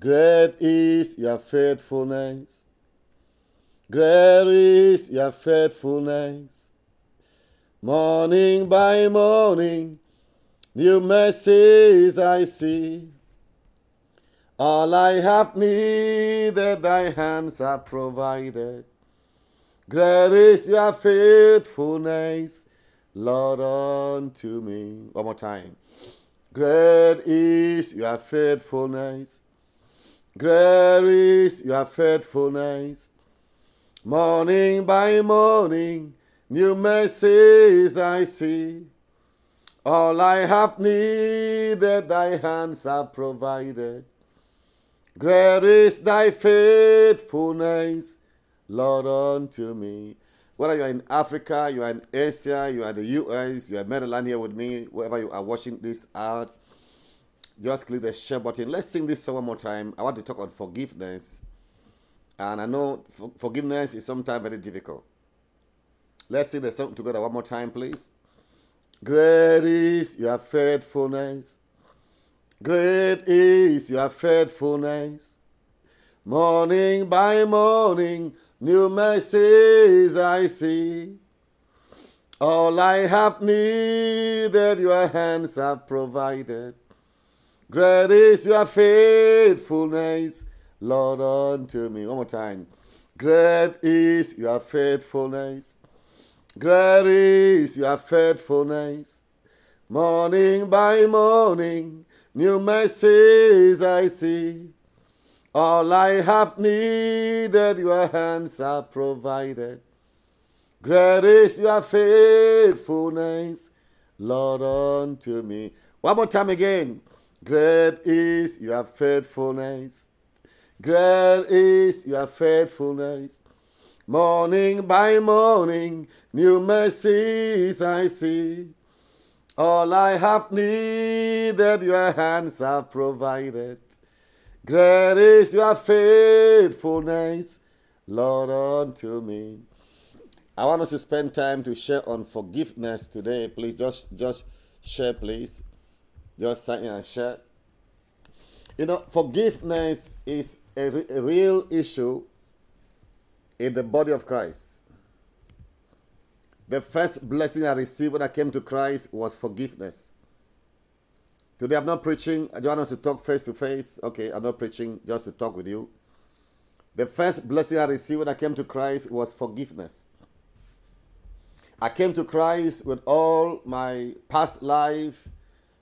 Great is your faithfulness. Great is your faithfulness. Morning by morning, new mercies I see. All I have needed, thy hands have provided. Great is your faithfulness, Lord, unto me. One more time. Great is your faithfulness. Great is your faithfulness. Morning by morning, new mercies I see. All I have needed, thy hands have provided. Great is thy faithfulness, Lord, unto me. Whether you are in Africa, you are in Asia, you are in the US, you are in Maryland here with me, wherever you are watching this out, just click the share button. Let's sing this song one more time. I want to talk on forgiveness. And I know forgiveness is sometimes very difficult. Let's sing the song together one more time, please. Great is your faithfulness. Great is your faithfulness. Morning by morning, new mercies I see. All I have needed, your hands have provided. Great is your faithfulness, Lord, unto me. One more time. Great is your faithfulness. Great is your faithfulness. Morning by morning, new mercies I see. All I have needed, your hands have provided. Great is your faithfulness, Lord, unto me. One more time again. Great is your faithfulness. Great is your faithfulness. Morning by morning, new mercies I see. All I have needed, your hands have provided. Great is your faithfulness, Lord, unto me. I want us to spend time to share on forgiveness today. Please just just share, please. Just sign and share. You know, forgiveness is a, re- a real issue in the body of Christ. The first blessing I received when I came to Christ was forgiveness. Today I'm not preaching. I just want us to talk face to face. Okay, I'm not preaching just to talk with you. The first blessing I received when I came to Christ was forgiveness. I came to Christ with all my past life,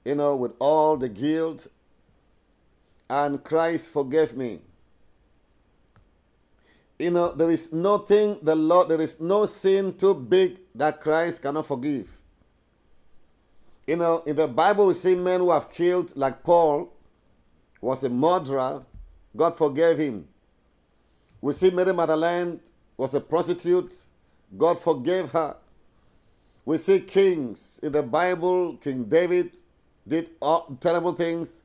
you know, with all the guilt, and Christ forgave me. You know, there is nothing the Lord, there is no sin too big that Christ cannot forgive. You know, in the Bible, we see men who have killed, like Paul, was a murderer. God forgave him. We see Mary Magdalene was a prostitute. God forgave her. We see kings in the Bible. King David did terrible things.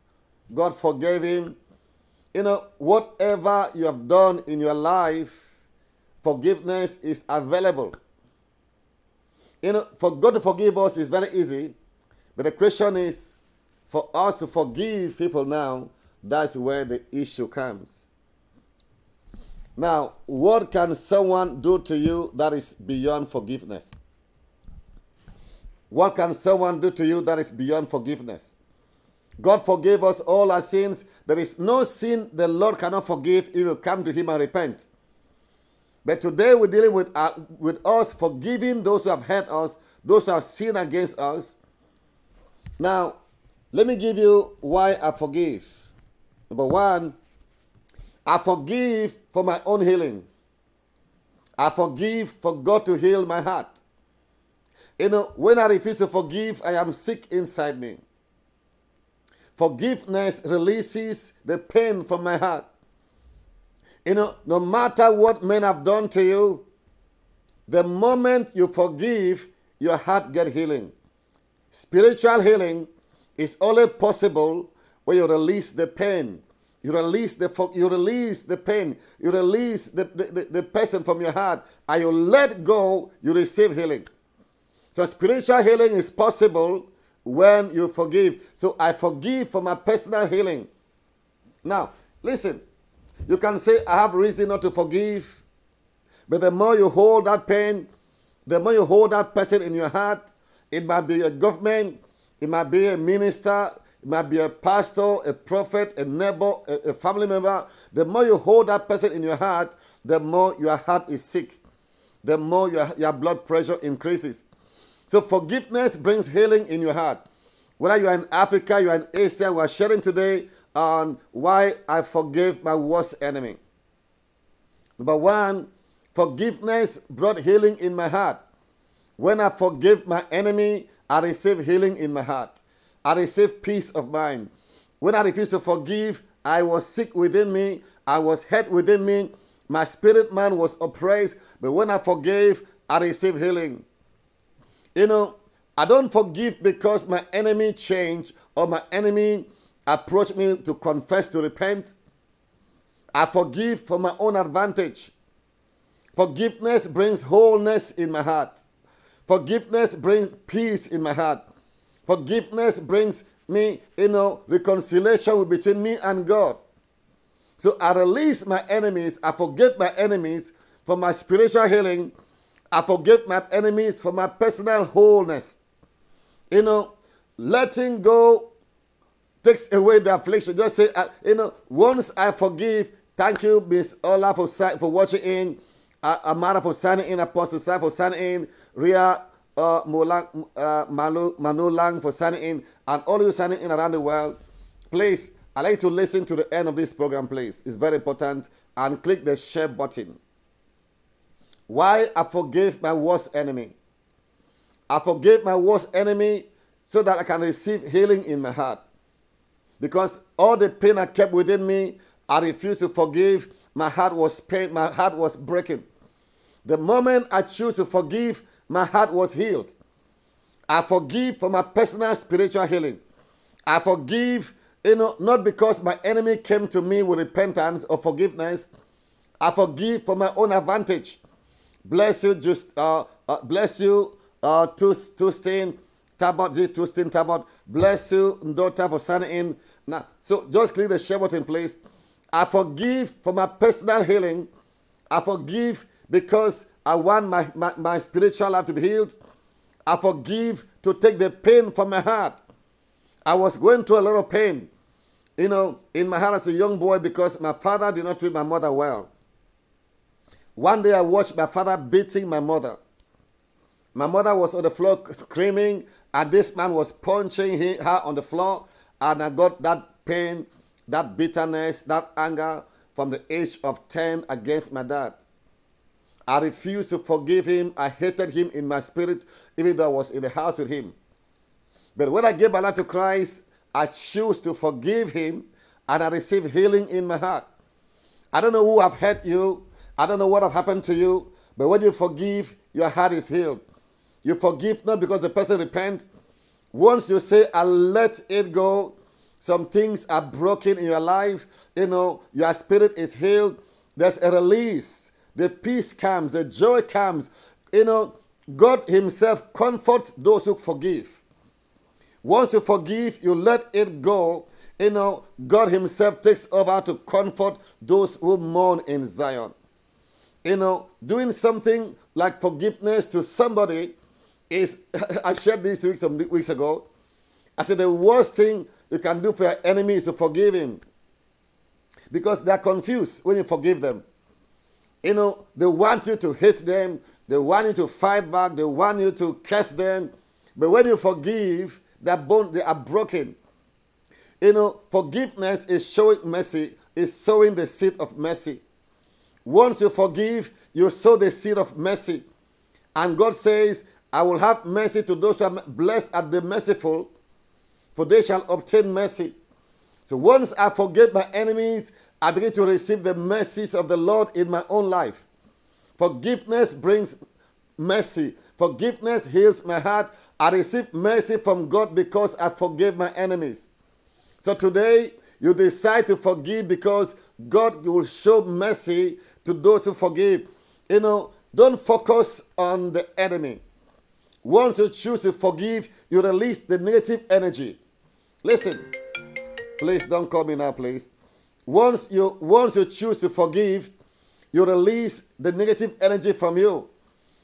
God forgave him. You know, whatever you have done in your life, forgiveness is available. You know, for God to forgive us is very easy. But the question is for us to forgive people now, that's where the issue comes. Now, what can someone do to you that is beyond forgiveness? What can someone do to you that is beyond forgiveness? God forgave us all our sins. There is no sin the Lord cannot forgive if you come to Him and repent. But today we're dealing with, uh, with us forgiving those who have hurt us, those who have sinned against us, now, let me give you why I forgive. Number one, I forgive for my own healing. I forgive for God to heal my heart. You know, when I refuse to forgive, I am sick inside me. Forgiveness releases the pain from my heart. You know, no matter what men have done to you, the moment you forgive, your heart get healing. Spiritual healing is only possible when you release the pain. You release the you release the pain. You release the, the, the person from your heart. And you let go, you receive healing. So spiritual healing is possible when you forgive. So I forgive for my personal healing. Now, Listen, you can say, I have reason not to forgive. But the more you hold that pain, the more you hold that person in your heart, it might be a government, it might be a minister, it might be a pastor, a prophet, a neighbor, a, a family member. The more you hold that person in your heart, the more your heart is sick, the more your, your blood pressure increases. So forgiveness brings healing in your heart. Whether you are in Africa, you are in Asia, we are sharing today on why I forgave my worst enemy. Number one, forgiveness brought healing in my heart. When I forgive my enemy, I receive healing in my heart. I receive peace of mind. When I refuse to forgive, I was sick within me, I was hurt within me, my spirit man was oppressed. But when I forgave, I receive healing. You know, I don't forgive because my enemy changed or my enemy approached me to confess, to repent. I forgive for my own advantage. Forgiveness brings wholeness in my heart. Forgiveness brings peace in my heart. Forgiveness brings me, you know, reconciliation between me and God. So I release my enemies. I forgive my enemies for my spiritual healing. I forgive my enemies for my personal wholeness. You know, letting go takes away the affliction. Just say, uh, you know, once I forgive, thank you, Miss Ola, for, for watching in, uh, Amara for signing in, Apostle Sai for signing in, Ria uh, Molang, uh, Manu, Manu Lang for signing in, and all you signing in around the world. Please, i like to listen to the end of this program, please. It's very important. And click the share button. Why I forgave my worst enemy. I forgave my worst enemy so that I can receive healing in my heart. Because all the pain I kept within me, I refused to forgive. My heart was pain, my heart was breaking. The moment I choose to forgive, my heart was healed. I forgive for my personal spiritual healing. I forgive, you know, not because my enemy came to me with repentance or forgiveness. I forgive for my own advantage. Bless you, just uh, uh bless you, uh, Tustin Tabot, Tustin Tabot. Bless you, daughter, for signing in. Now, so just click the share button, please. I forgive for my personal healing. I forgive because I want my, my, my spiritual life to be healed. I forgive to take the pain from my heart. I was going through a lot of pain, you know, in my heart as a young boy because my father did not treat my mother well. One day I watched my father beating my mother. My mother was on the floor screaming, and this man was punching her on the floor. And I got that pain, that bitterness, that anger from the age of 10 against my dad. I refused to forgive him. I hated him in my spirit, even though I was in the house with him. But when I gave my life to Christ, I choose to forgive him and I receive healing in my heart. I don't know who have hurt you. I don't know what have happened to you. But when you forgive, your heart is healed. You forgive not because the person repents. Once you say, I let it go, some things are broken in your life. You know, your spirit is healed. There's a release. The peace comes, the joy comes. You know, God Himself comforts those who forgive. Once you forgive, you let it go. You know, God Himself takes over to comfort those who mourn in Zion. You know, doing something like forgiveness to somebody is, I shared this week, some um, weeks ago. I said the worst thing you can do for your enemy is to forgive him. Because they're confused when you forgive them. You know, they want you to hate them, they want you to fight back, they want you to curse them. But when you forgive, their bones they are broken. You know, forgiveness is showing mercy, is sowing the seed of mercy. Once you forgive, you sow the seed of mercy. And God says, I will have mercy to those who are blessed at the merciful, for they shall obtain mercy. So once I forgive my enemies, I begin to receive the mercies of the Lord in my own life. Forgiveness brings mercy. Forgiveness heals my heart. I receive mercy from God because I forgave my enemies. So today, you decide to forgive because God will show mercy to those who forgive. You know, don't focus on the enemy. Once you choose to forgive, you release the negative energy. Listen, please don't call me now, please. Once you once you choose to forgive, you release the negative energy from you.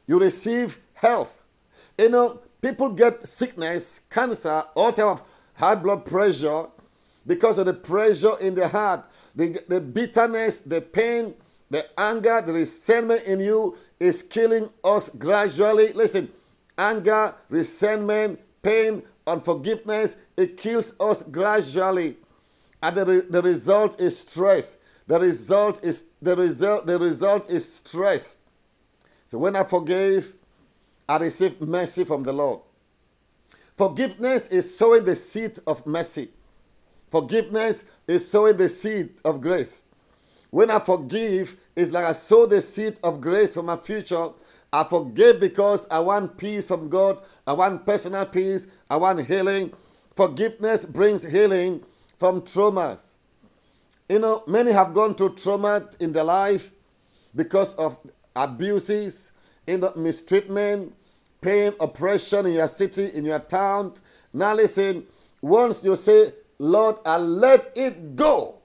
You receive health. You know, people get sickness, cancer, all type of high blood pressure because of the pressure in the heart, the, the bitterness, the pain, the anger, the resentment in you is killing us gradually. Listen, anger, resentment, pain, unforgiveness, it kills us gradually. And the, re- the result is stress. The result is the result the result is stress. So when I forgave, I received mercy from the Lord. Forgiveness is sowing the seed of mercy. Forgiveness is sowing the seed of grace. When I forgive, it's like I sow the seed of grace for my future. I forgive because I want peace from God. I want personal peace. I want healing. Forgiveness brings healing from traumas. You know, many have gone through trauma in their life because of abuses, in the mistreatment, pain, oppression in your city, in your town. Now listen, once you say, Lord, I let it go,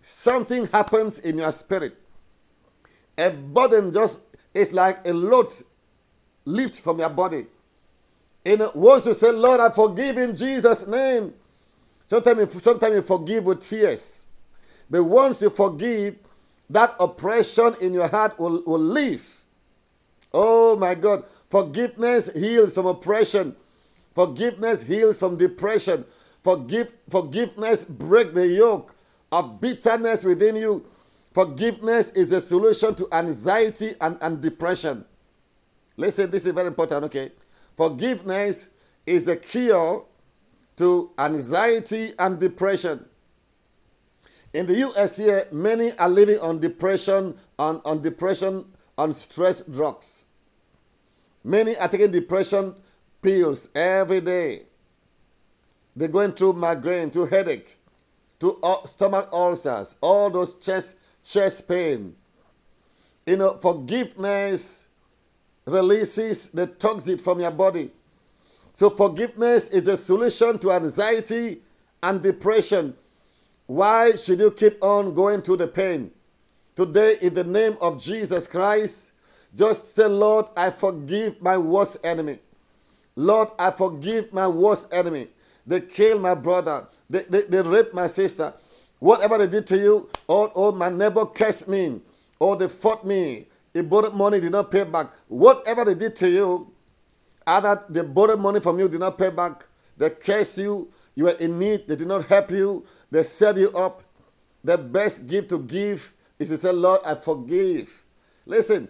something happens in your spirit. A burden just is like a load lift from your body. And once you say, Lord, I forgive in Jesus' name, sometimes you, sometimes you forgive with tears. But once you forgive, that oppression in your heart will, will leave. Oh my God. Forgiveness heals from oppression. Forgiveness heals from depression. Forgive, forgiveness break the yoke of bitterness within you. Forgiveness is a solution to anxiety and, and depression. Listen, this is very important, okay? Forgiveness is the cure to anxiety and depression. In the US here, many are living on depression, on, on depression, on stress drugs. Many are taking depression pills every day. They're going through migraine, through headaches, to stomach ulcers, all those chest chest pain. You know, forgiveness releases the toxic from your body. So forgiveness is a solution to anxiety and depression. Why should you keep on going through the pain? Today, in the name of Jesus Christ, just say, Lord, I forgive my worst enemy. Lord, I forgive my worst enemy. They killed my brother. They, they, they raped my sister. Whatever they did to you, or, or my neighbor cursed me, or they fought me, he borrowed money, did not pay back. Whatever they did to you, either they borrowed money from you, did not pay back, they cursed you, you were in need, they did not help you, they set you up. The best gift to give is to say, Lord, I forgive. Listen,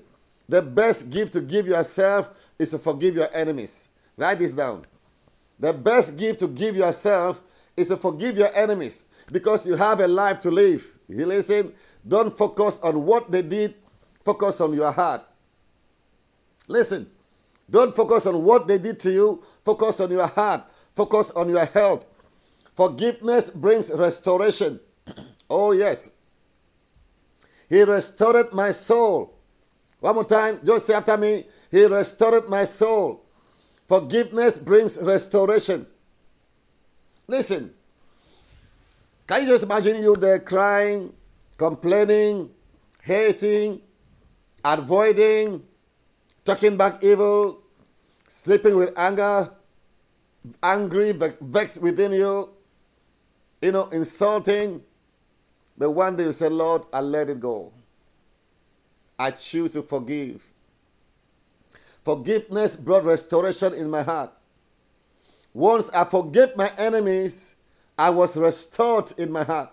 the best gift to give yourself is to forgive your enemies. Write this down. The best gift to give yourself is to forgive your enemies because you have a life to live. You listen? Don't focus on what they did, focus on your heart. Listen, don't focus on what they did to you, focus on your heart, focus on your health. Forgiveness brings restoration. oh, yes. He restored my soul. One more time, just say after me, He restored my soul. Forgiveness brings restoration. Listen, can you just imagine you there crying, complaining, hating, avoiding, talking back evil, sleeping with anger, angry, vexed within you, you know, insulting. But one day you say, Lord, I let it go. I choose to forgive. Forgiveness brought restoration in my heart. Once I forgave my enemies, I was restored in my heart.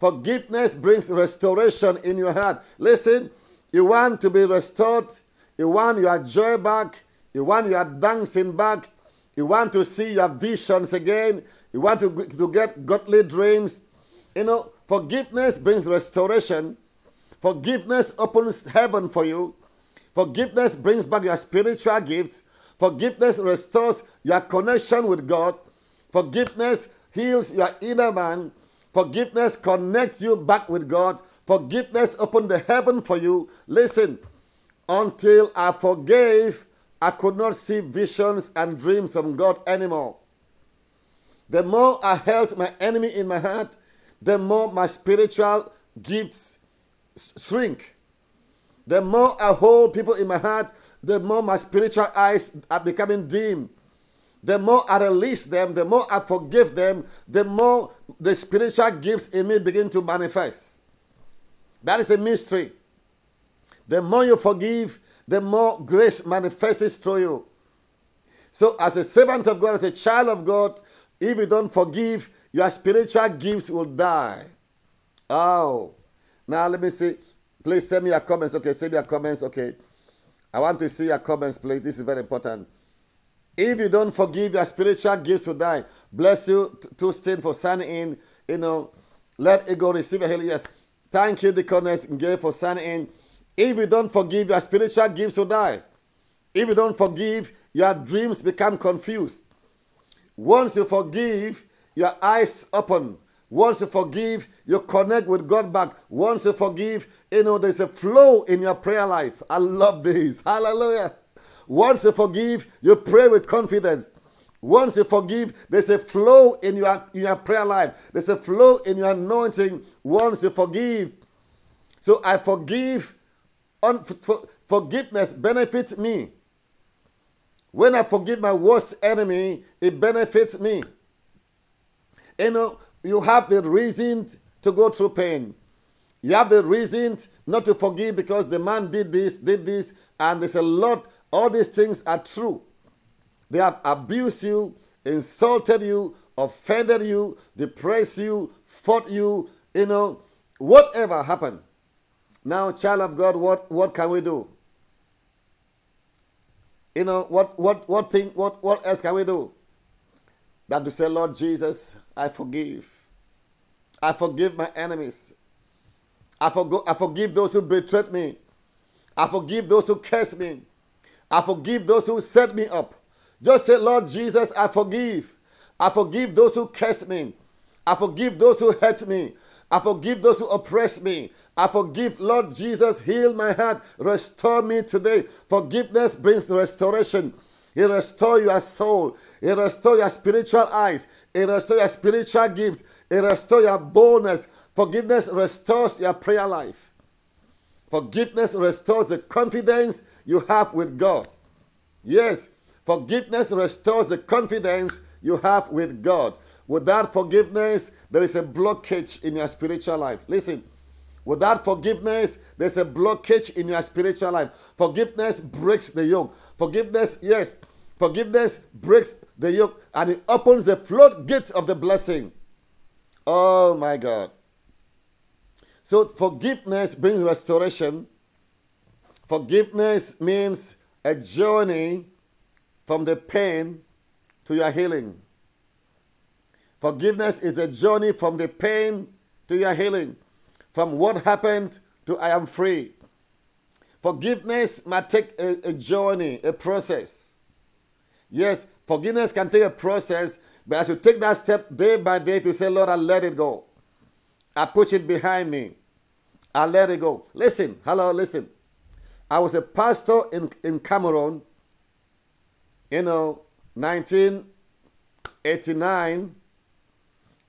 Forgiveness brings restoration in your heart. Listen, you want to be restored, you want your joy back, you want your dancing back, you want to see your visions again, you want to, to get godly dreams. You know, forgiveness brings restoration Forgiveness opens heaven for you. Forgiveness brings back your spiritual gifts. Forgiveness restores your connection with God. Forgiveness heals your inner man. Forgiveness connects you back with God. Forgiveness opens the heaven for you. Listen, until I forgave, I could not see visions and dreams from God anymore. The more I held my enemy in my heart, the more my spiritual gifts shrink. The more I hold people in my heart, the more my spiritual eyes are becoming dim. The more I release them, the more I forgive them, the more the spiritual gifts in me begin to manifest. That is a mystery. The more you forgive, the more grace manifests through you. So, as a servant of God, as a child of God, if you don't forgive, your spiritual gifts will die. Oh. Now, let me see. Please send me your comments. Okay, send me your comments. Okay. I want to see your comments, please. This is very important. If you don't forgive, your spiritual gifts will die. Bless you, to stand for signing in. You know, let it go receive a healing. Yes. Thank you, Deaconess Gay, for signing in. If you don't forgive, your spiritual gifts will die. If you don't forgive, your dreams become confused. Once you forgive, your eyes open. Once you forgive, you connect with God back. Once you forgive, you know, there's a flow in your prayer life. I love this. Hallelujah. Once you forgive, you pray with confidence. Once you forgive, there's a flow in your, in your prayer life. There's a flow in your anointing once you forgive. So I forgive. Un- for, forgiveness benefits me. When I forgive my worst enemy, it benefits me. You know, you have the reason to go through pain. You have the reason not to forgive because the man did this, did this, and there's a lot. All these things are true. They have abused you, insulted you, offended you, depressed you, fought you, you know, whatever happened. Now, child of God, what, what can we do? You know, what what what thing what what else can we do? That to say, Lord Jesus, I forgive. I forgive my enemies. I, forgo- I forgive those who betrayed me. I forgive those who cursed me. I forgive those who set me up. Just say, Lord Jesus, I forgive. I forgive those who cursed me. I forgive those who hurt me. I forgive those who oppress me. I forgive, Lord Jesus, heal my heart, restore me today. Forgiveness brings restoration. It restores your soul. It restores your spiritual eyes. It restores your spiritual gift. It restores your boldness. Forgiveness restores your prayer life. Forgiveness restores the confidence you have with God. Yes, forgiveness restores the confidence you have with God. Without forgiveness, there is a blockage in your spiritual life. Listen, without forgiveness, there's a blockage in your spiritual life. Forgiveness breaks the yoke. Forgiveness, yes, forgiveness breaks the yoke and it opens the floodgate of the blessing. Oh my God. So, forgiveness brings restoration. Forgiveness means a journey from the pain to your healing. Forgiveness is a journey from the pain to your healing, from what happened to I am free. Forgiveness might take a, a journey, a process. Yes, forgiveness can take a process, but as you take that step day by day to say, Lord, I let it go. I put it behind me. I let it go. Listen, hello, listen. I was a pastor in, in Cameroon, you know, 1989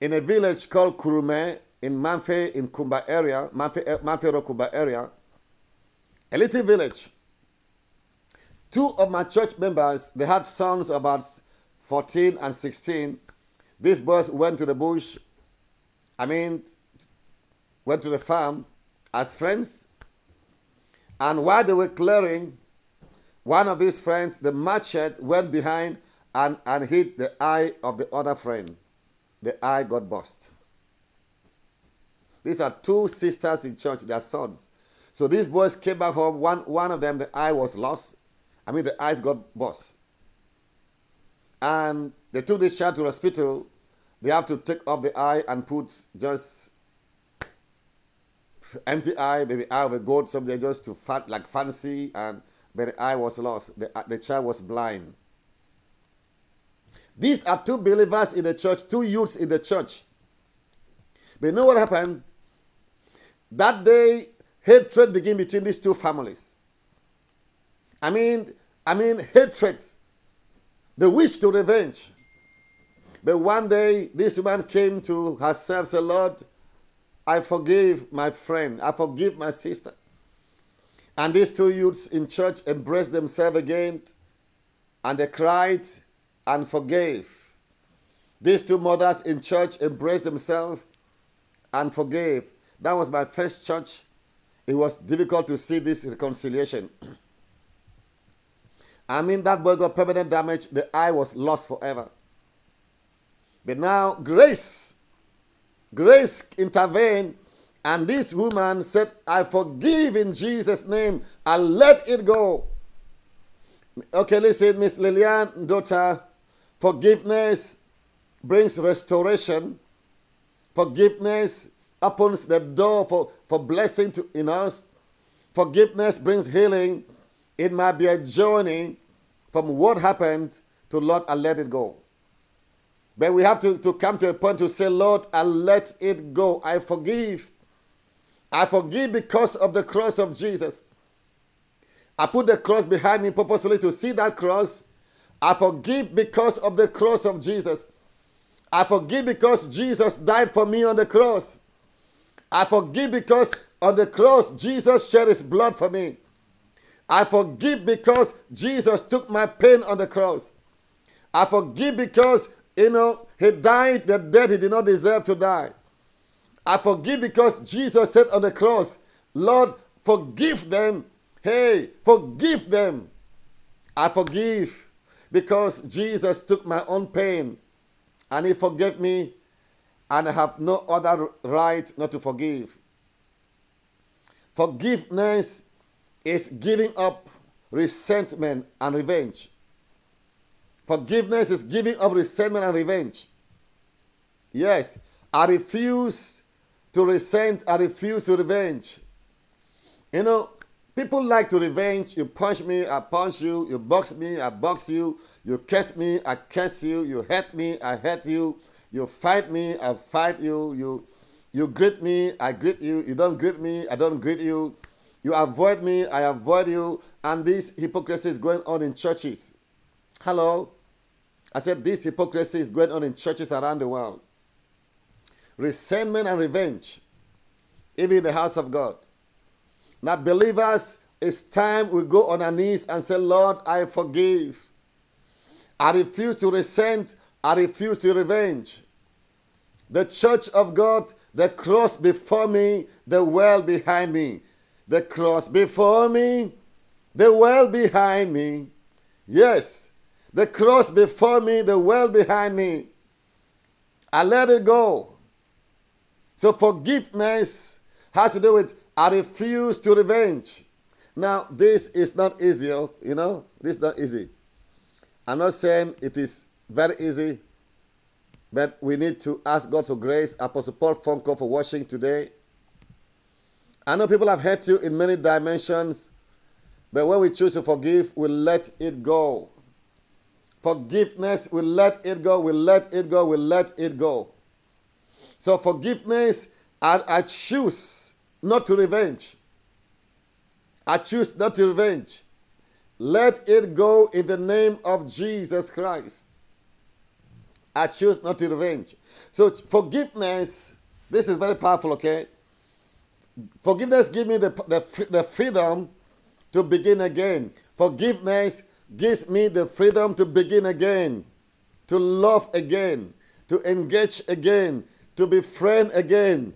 in a village called Kurume in Mamfe in Kumba area, Mamfe, eh, Mamfe Kumba area, a little village. Two of my church members, they had sons about 14 and 16. These boys went to the bush, I mean, went to the farm as friends. And while they were clearing, one of these friends, the machete, went behind and, and hit the eye of the other friend the eye got burst. These are two sisters in church, their sons. So these boys came back home. One, one of them, the eye was lost. I mean, the eyes got burst. And they took this child to the hospital. They have to take off the eye and put just empty eye, maybe eye of a goat, something just to fat like fancy, and but the eye was lost. The, uh, the child was blind. These are two believers in the church, two youths in the church. But you know what happened? That day, hatred began between these two families. I mean, I mean, hatred. The wish to revenge. But one day, this woman came to herself, said, Lord, I forgive my friend. I forgive my sister. And these two youths in church embraced themselves again and they cried and forgave. These two mothers in church embraced themselves and forgave. That was my first church. It was difficult to see this reconciliation. I mean, that boy got permanent damage. The eye was lost forever. But now, grace, grace intervened, and this woman said, I forgive in Jesus' name, and let it go. Okay, listen, Miss Lillian, daughter, forgiveness brings restoration. Forgiveness opens the door for, for blessing to, in us. Forgiveness brings healing. It might be a journey from what happened to Lord, I let it go. But we have to, to come to a point to say, Lord, I let it go. I forgive. I forgive because of the cross of Jesus. I put the cross behind me purposefully to see that cross. I forgive because of the cross of Jesus. I forgive because Jesus died for me on the cross. I forgive because on the cross Jesus shed his blood for me. I forgive because Jesus took my pain on the cross. I forgive because, you know, he died the death he did not deserve to die. I forgive because Jesus said on the cross, Lord, forgive them. Hey, forgive them. I forgive because Jesus took my own pain and he forgave me, and I have no other right not to forgive. Forgiveness is giving up resentment and revenge. Forgiveness is giving up resentment and revenge. Yes, I refuse to resent, I refuse to revenge. You know, people like to revenge. You punch me, I punch you. You box me, I box you. You curse me, I curse you. You hurt me, I hurt you. You fight me, I fight you. You you greet me, I greet you. You don't greet me, I don't greet you. You avoid me, I avoid you. And this hypocrisy is going on in churches. Hello? I said this hypocrisy is going on in churches around the world. Resentment and revenge, even in the house of God. Now, believers, it's time we go on our knees and say, Lord, I forgive. I refuse to resent. I refuse to revenge. The church of God, the cross before me, the well behind me the cross before me, the well behind me. Yes, the cross before me, the well behind me. I let it go. So forgiveness has to do with I refuse to revenge. Now, this is not easy, you know, this is not easy. I'm not saying it is very easy, but we need to ask God for grace. Apostle Paul Fonko for watching today. I know people have hurt you in many dimensions, but when we choose to forgive, we let it go. Forgiveness, we let it go, we let it go, we let it go. So, forgiveness, I, I choose not to revenge. I choose not to revenge. Let it go in the name of Jesus Christ. I choose not to revenge. So, forgiveness, this is very powerful, okay? Forgiveness gives me the, the, the freedom to begin again. Forgiveness gives me the freedom to begin again, to love again, to engage again, to be friend again.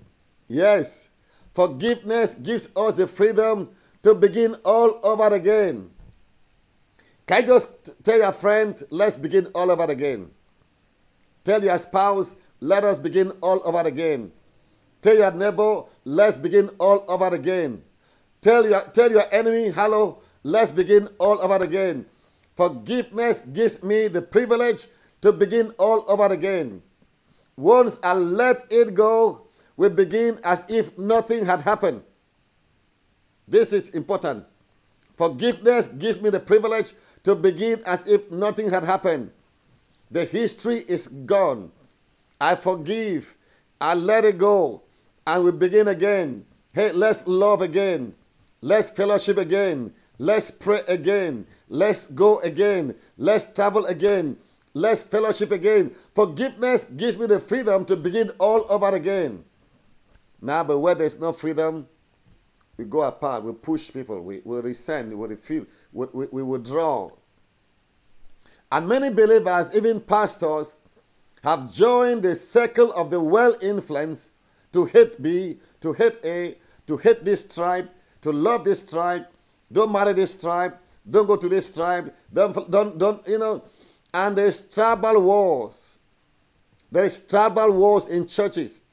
Yes, forgiveness gives us the freedom to begin all over again. Can I just tell your friend, let's begin all over again? Tell your spouse, let us begin all over again. Tell your neighbor, let's begin all over again. Tell your, tell your enemy, hello, let's begin all over again. Forgiveness gives me the privilege to begin all over again. Once I let it go, we begin as if nothing had happened. This is important. Forgiveness gives me the privilege to begin as if nothing had happened. The history is gone. I forgive. I let it go and we begin again. Hey, let's love again. Let's fellowship again. Let's pray again. Let's go again. Let's travel again. Let's fellowship again. Forgiveness gives me the freedom to begin all over again. Now, but where there's no freedom, we go apart, we push people, we, we resent, we refuse, we, we, we withdraw. And many believers, even pastors, have joined the circle of the well influenced to hate B, to hate A, to hate this tribe, to love this tribe, don't marry this tribe, don't go to this tribe, don't, don't, don't you know. And there's tribal wars. There is tribal wars in churches.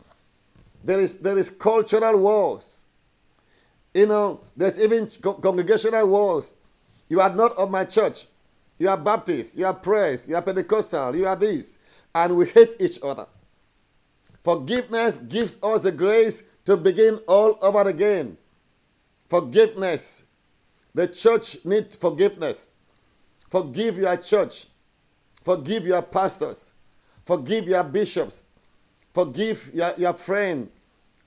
There is, there is cultural wars. You know, there's even congregational wars. You are not of my church. You are Baptist. You are Praise. You are Pentecostal. You are this. And we hate each other. Forgiveness gives us the grace to begin all over again. Forgiveness. The church needs forgiveness. Forgive your church. Forgive your pastors. Forgive your bishops. Forgive your, your friend.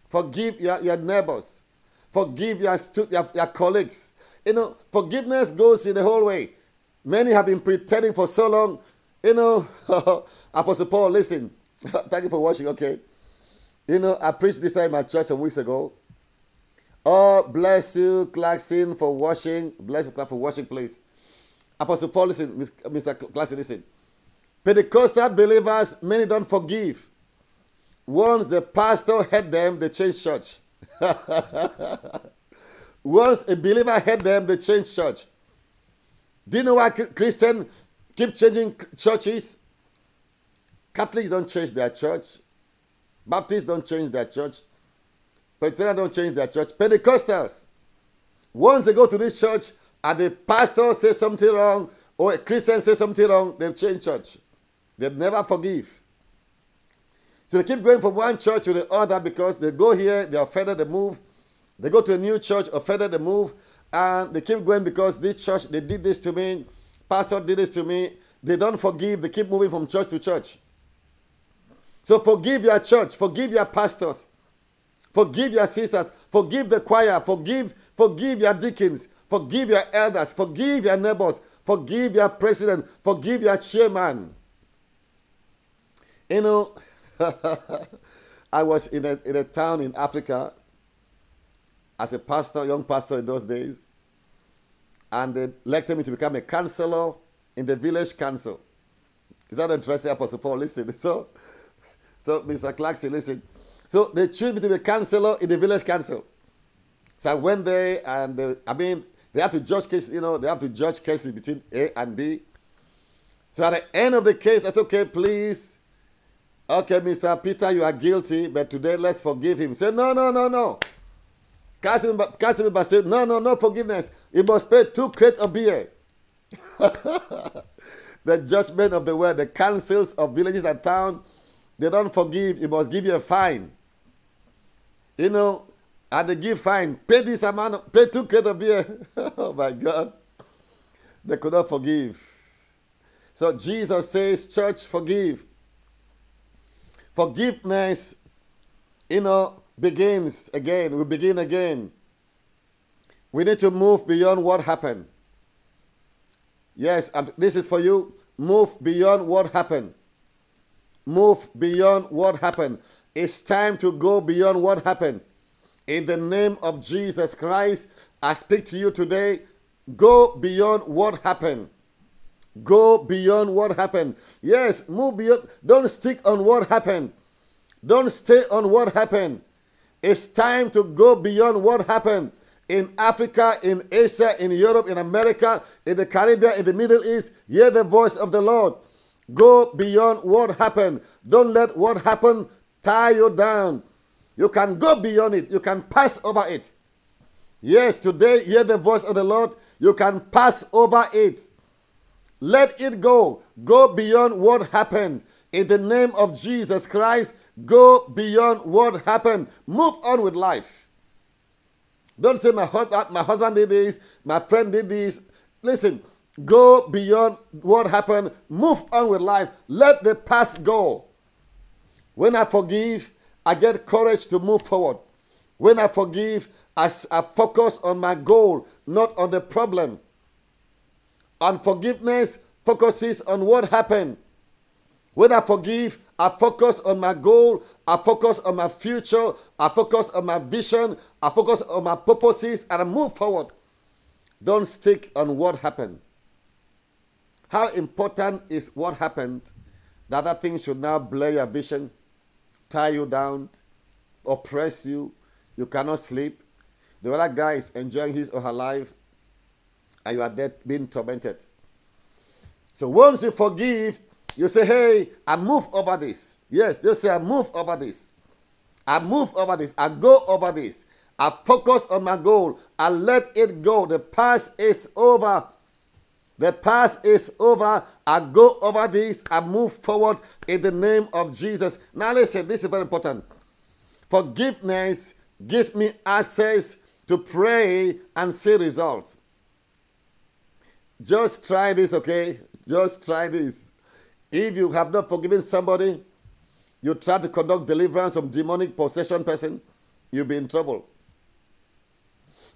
Forgive your, your neighbors. Forgive your, your, your colleagues. You know, forgiveness goes in the whole way. Many have been pretending for so long. You know, Apostle Paul, listen. Thank you for watching, okay? You know, I preached this time my church some weeks ago. Oh, bless you, Clarkson, for watching. Bless you, for watching, please. Apostle Paul, listen, Mr. Clarkson, listen. Pentecostal believers, many don't forgive. Once the pastor had them, they changed church. Once a believer had them, they changed church. Do you know why Christians keep changing churches? Catholics don't change their church. Baptists don't change their church. Presbyterians don't change their church. Pentecostals, once they go to this church and the pastor says something wrong or a Christian says something wrong, they change church. They never forgive. So they keep going from one church to the other because they go here, they are offended, they move. They go to a new church, offended, they move. And they keep going because this church, they did this to me, pastor did this to me. They don't forgive, they keep moving from church to church. So forgive your church, forgive your pastors, forgive your sisters, forgive the choir, forgive, forgive your deacons, forgive your elders, forgive your neighbors, forgive your president, forgive your chairman. You know, I was in a, in a town in Africa as a pastor, young pastor in those days, and they elected me to become a counselor in the village council. Is that interesting, Apostle Paul? Listen. So, so Mr. Clarkson, listen. So they chose me to be a counselor in the village council. So I went there, and they, I mean, they have to judge cases. You know, they have to judge cases between A and B. So at the end of the case, I said, "Okay, please." Okay, Mr. Peter, you are guilty, but today let's forgive him. Say, no, no, no, no. Casimir said, no, no, no forgiveness. You must pay two crates of beer. the judgment of the world, the councils of villages and towns, they don't forgive. You must give you a fine. You know, and they give fine. Pay this amount, pay two crates of beer. oh my God. They could not forgive. So Jesus says, church, forgive. Forgiveness, you know, begins again. We begin again. We need to move beyond what happened. Yes, and this is for you. Move beyond what happened. Move beyond what happened. It's time to go beyond what happened. In the name of Jesus Christ, I speak to you today. Go beyond what happened. Go beyond what happened. Yes, move beyond. Don't stick on what happened. Don't stay on what happened. It's time to go beyond what happened in Africa, in Asia, in Europe, in America, in the Caribbean, in the Middle East. Hear the voice of the Lord. Go beyond what happened. Don't let what happened tie you down. You can go beyond it. You can pass over it. Yes, today, hear the voice of the Lord. You can pass over it. Let it go. Go beyond what happened. In the name of Jesus Christ, go beyond what happened. Move on with life. Don't say my husband, my husband did this, my friend did this. Listen, go beyond what happened. Move on with life. Let the past go. When I forgive, I get courage to move forward. When I forgive, I, I focus on my goal, not on the problem. Unforgiveness focuses on what happened. When I forgive, I focus on my goal, I focus on my future, I focus on my vision, I focus on my purposes, and I move forward. Don't stick on what happened. How important is what happened? The other thing should now blur your vision, tie you down, oppress you. You cannot sleep. The other guy is enjoying his or her life, and you are dead, being tormented. So once you forgive, you say, Hey, I move over this. Yes, you say, I move over this. I move over this. I go over this. I focus on my goal. I let it go. The past is over. The past is over. I go over this. I move forward in the name of Jesus. Now, listen, this is very important. Forgiveness gives me access to pray and see results. Just try this, okay? Just try this. If you have not forgiven somebody, you try to conduct deliverance from demonic possession person, you'll be in trouble.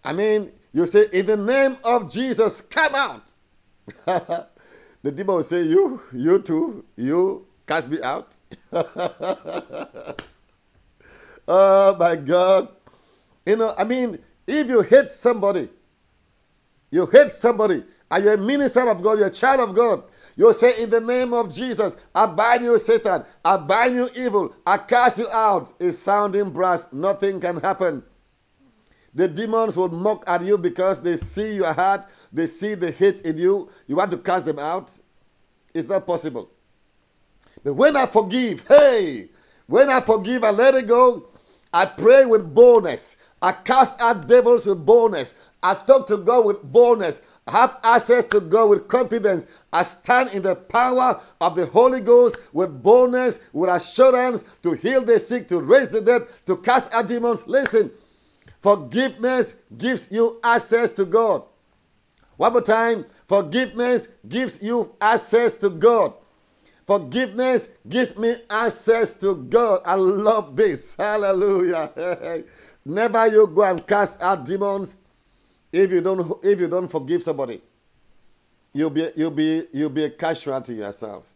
I mean, you say, in the name of Jesus, come out. the demon will say, You, you too, you cast me out. oh my God. You know, I mean, if you hate somebody, you hate somebody, and you're a minister of God, you're a child of God, you say, In the name of Jesus, I bind you, Satan, I bind you, evil, I cast you out. It's sounding brass, nothing can happen. The demons will mock at you because they see your heart, they see the hate in you. You want to cast them out? It's not possible. But when I forgive, hey, when I forgive, I let it go. I pray with boldness. I cast out devils with boldness. I talk to God with boldness. I have access to God with confidence. I stand in the power of the Holy Ghost with boldness, with assurance to heal the sick, to raise the dead, to cast out demons. Listen, Forgiveness gives you access to God. One more time. Forgiveness gives you access to God. Forgiveness gives me access to God. I love this. Hallelujah. Never you go and cast out demons if you don't if you don't forgive somebody. You'll be you'll be you'll be a casualty yourself.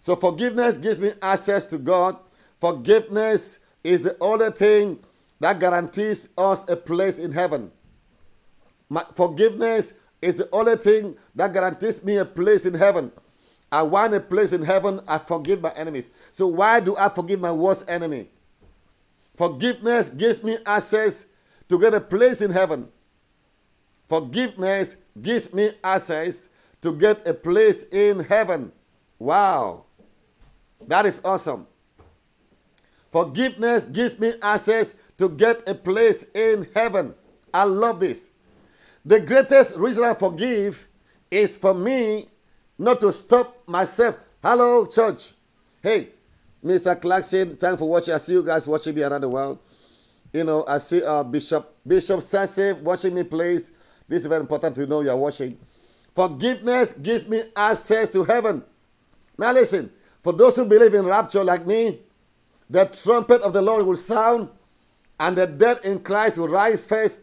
So forgiveness gives me access to God. Forgiveness is the only thing that guarantees us a place in heaven. My forgiveness is the only thing that guarantees me a place in heaven. I want a place in heaven. I forgive my enemies. So why do I forgive my worst enemy? Forgiveness gives me access to get a place in heaven. Forgiveness gives me access to get a place in heaven. Wow. That is awesome. Forgiveness gives me access to get a place in heaven. I love this. The greatest reason I forgive is for me not to stop myself. Hello, church. Hey, Mr. Clarkson, thanks for watching. I see you guys watching me around the world. You know, I see uh, Bishop Bishop Sase watching me, please. This is very important to know you're watching. Forgiveness gives me access to heaven. Now listen, for those who believe in rapture like me, the trumpet of the Lord will sound, and the dead in Christ will rise first.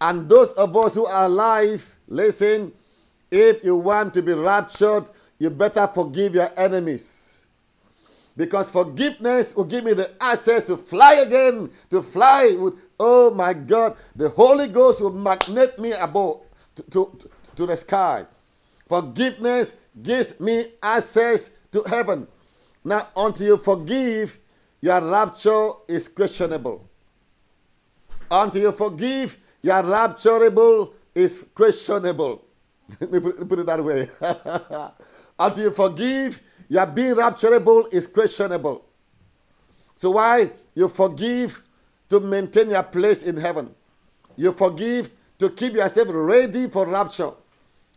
And those of us who are alive, listen, if you want to be raptured, you better forgive your enemies. Because forgiveness will give me the access to fly again, to fly with, oh my God, the Holy Ghost will magnet me above to, to, to the sky. Forgiveness gives me access to heaven. Now, until you forgive, your rapture is questionable. Until you forgive, your rapturable is questionable. Let me put it that way. Until you forgive, your being rapturable is questionable. So why you forgive to maintain your place in heaven? You forgive to keep yourself ready for rapture.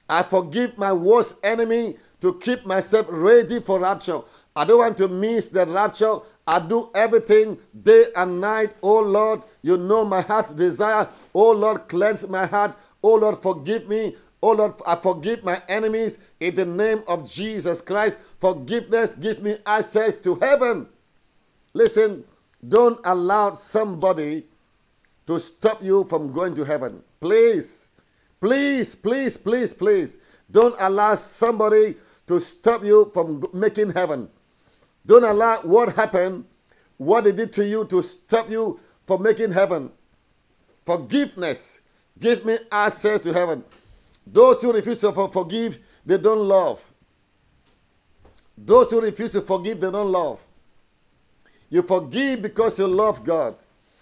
I forgive my worst enemy to keep myself ready for rapture. I don't want to miss the rapture. I do everything day and night. Oh Lord, you know my heart's desire. Oh Lord, cleanse my heart. Oh Lord, forgive me. Oh Lord, I forgive my enemies in the name of Jesus Christ. Forgiveness gives me access to heaven. Listen, don't allow somebody to stop you from going to heaven. Please, please, please, please, please. Don't allow somebody to stop you from making heaven. Don't allow what happened, what they did to you to stop you from making heaven. Forgiveness gives me access to heaven. Those who refuse to forgive, they don't love. Those who refuse to forgive, they don't love. You forgive because you love God.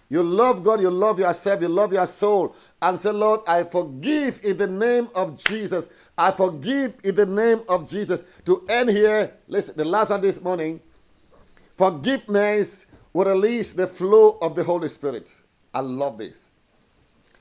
You love God, you love yourself, you love your soul. And say, Lord, I forgive in the name of Jesus. I forgive in the name of Jesus. To end here, listen, the last one this morning, forgiveness will release the flow of the Holy Spirit. I love this.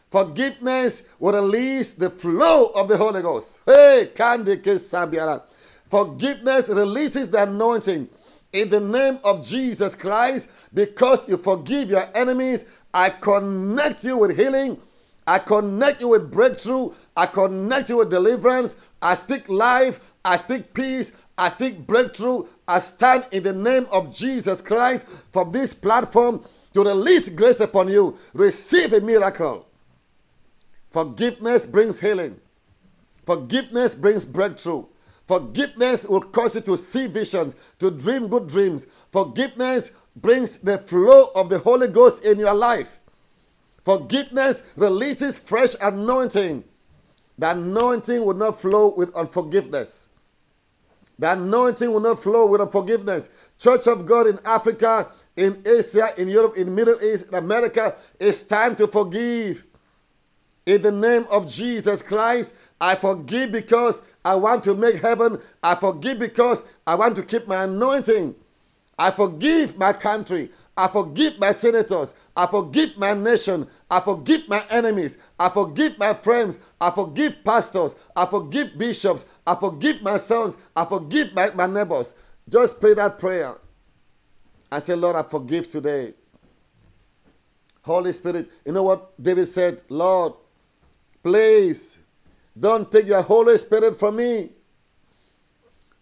Forgiveness will release the flow of the Holy Ghost. Hey, Kandike Sambiara. Forgiveness releases the anointing in the name of Jesus Christ, because you forgive your enemies, I connect you with healing. I connect you with breakthrough. I connect you with deliverance. I speak life. I speak peace. I speak breakthrough. I stand in the name of Jesus Christ from this platform to release grace upon you. Receive a miracle. Forgiveness brings healing. Forgiveness brings breakthrough. Forgiveness will cause you to see visions, to dream good dreams. Forgiveness brings the flow of the Holy Ghost in your life. Forgiveness releases fresh anointing. The anointing will not flow with unforgiveness. The anointing will not flow with unforgiveness. Church of God in Africa, in Asia, in Europe, in Middle East, in America, it's time to forgive. In the name of Jesus Christ, I forgive because I want to make heaven. I forgive because I want to keep my anointing. I forgive my country. I forgive my senators. I forgive my nation. I forgive my enemies. I forgive my friends. I forgive pastors. I forgive bishops. I forgive my sons. I forgive my, my neighbors. Just pray that prayer and say, Lord, I forgive today. Holy Spirit, you know what David said? Lord, please don't take your Holy Spirit from me.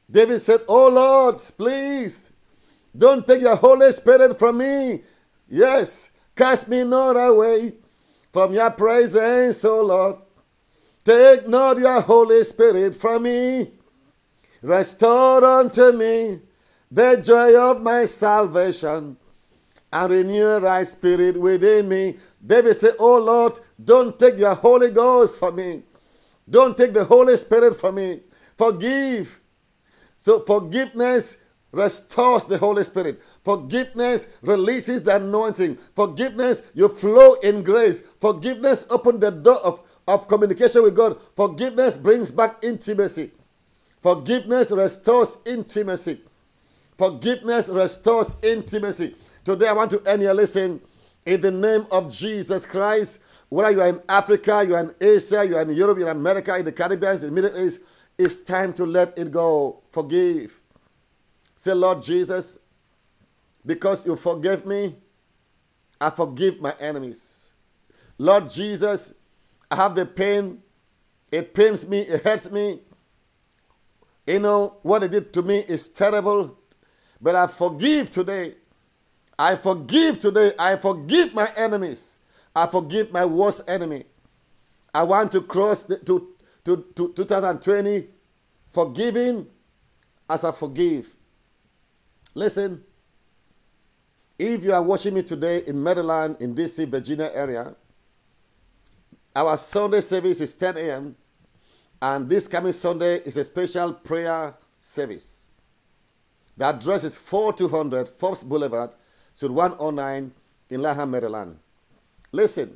David said, Oh Lord, please don't take your Holy Spirit from me. Yes, cast me not away from your presence, O Lord. Take not your Holy Spirit from me. Restore unto me the joy of my salvation and renew a right spirit within me. David said, Oh Lord, don't take your Holy Ghost from me. Don't take the Holy Spirit from me. Forgive. So forgiveness restores the Holy Spirit. Forgiveness releases the anointing. Forgiveness, you flow in grace. Forgiveness opens the door of, of communication with God. Forgiveness brings back intimacy. Forgiveness restores intimacy. Forgiveness restores intimacy. Today I want to end your lesson in the name of Jesus Christ. Whether you are in Africa, you are in Asia, you are in Europe, you are in America, in the Caribbean, in the Middle East, it's time to let it go. Forgive. Say, Lord Jesus, because you forgave me, I forgive my enemies. Lord Jesus, I have the pain. It pains me, it hurts me. You know, what it did to me is terrible, but I forgive today. I forgive today. I forgive my enemies. I forgive my worst enemy. I want to cross the, to, to, to 2020 forgiving as I forgive. Listen, if you are watching me today in Maryland, in DC, Virginia area, our Sunday service is 10 a.m. And this coming Sunday is a special prayer service. The address is 4200 Forbes Boulevard, Suite 109 in Lanham, Maryland. Listen,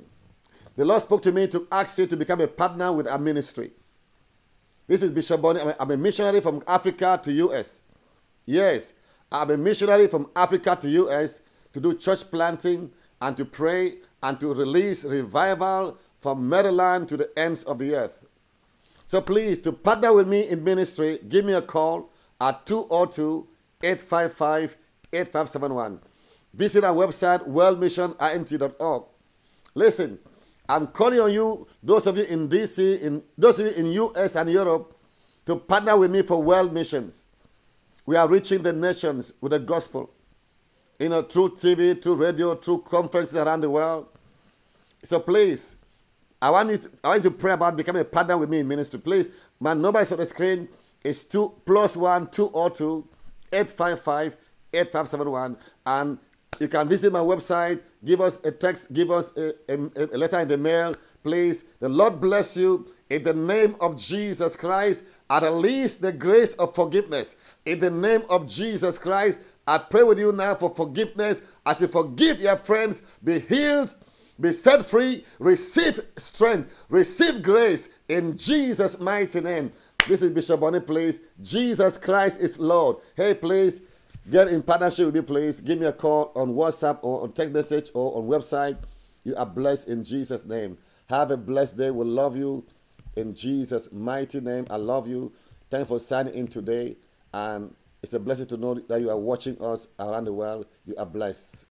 the Lord spoke to me to ask you to become a partner with our ministry. This is Bishop Bonnie. I'm a missionary from Africa to US. Yes, I'm a missionary from Africa to US to do church planting and to pray and to release revival from Maryland to the ends of the earth. So please, to partner with me in ministry, give me a call at 202 855 8571. Visit our website, worldmissionint.org. Listen, I'm calling on you, those of you in DC, in those of you in US and Europe, to partner with me for world missions. We are reaching the nations with the gospel. You know, through TV, through radio, through conferences around the world. So please, I want you to, I want you to pray about becoming a partner with me in ministry. Please, my number is on the screen. It's two plus one two or two eight five five 8571. And you can visit my website, give us a text, give us a, a, a letter in the mail, please. The Lord bless you in the name of Jesus Christ. At least the grace of forgiveness. In the name of Jesus Christ, I pray with you now for forgiveness. As you forgive your friends, be healed be set free, receive strength, receive grace in Jesus' mighty name. This is Bishop Bonnie, please. Jesus Christ is Lord. Hey, please get in partnership with me, please. Give me a call on WhatsApp or on text message or on website. You are blessed in Jesus' name. Have a blessed day. We love you in Jesus' mighty name. I love you. Thank you for signing in today. And it's a blessing to know that you are watching us around the world. You are blessed.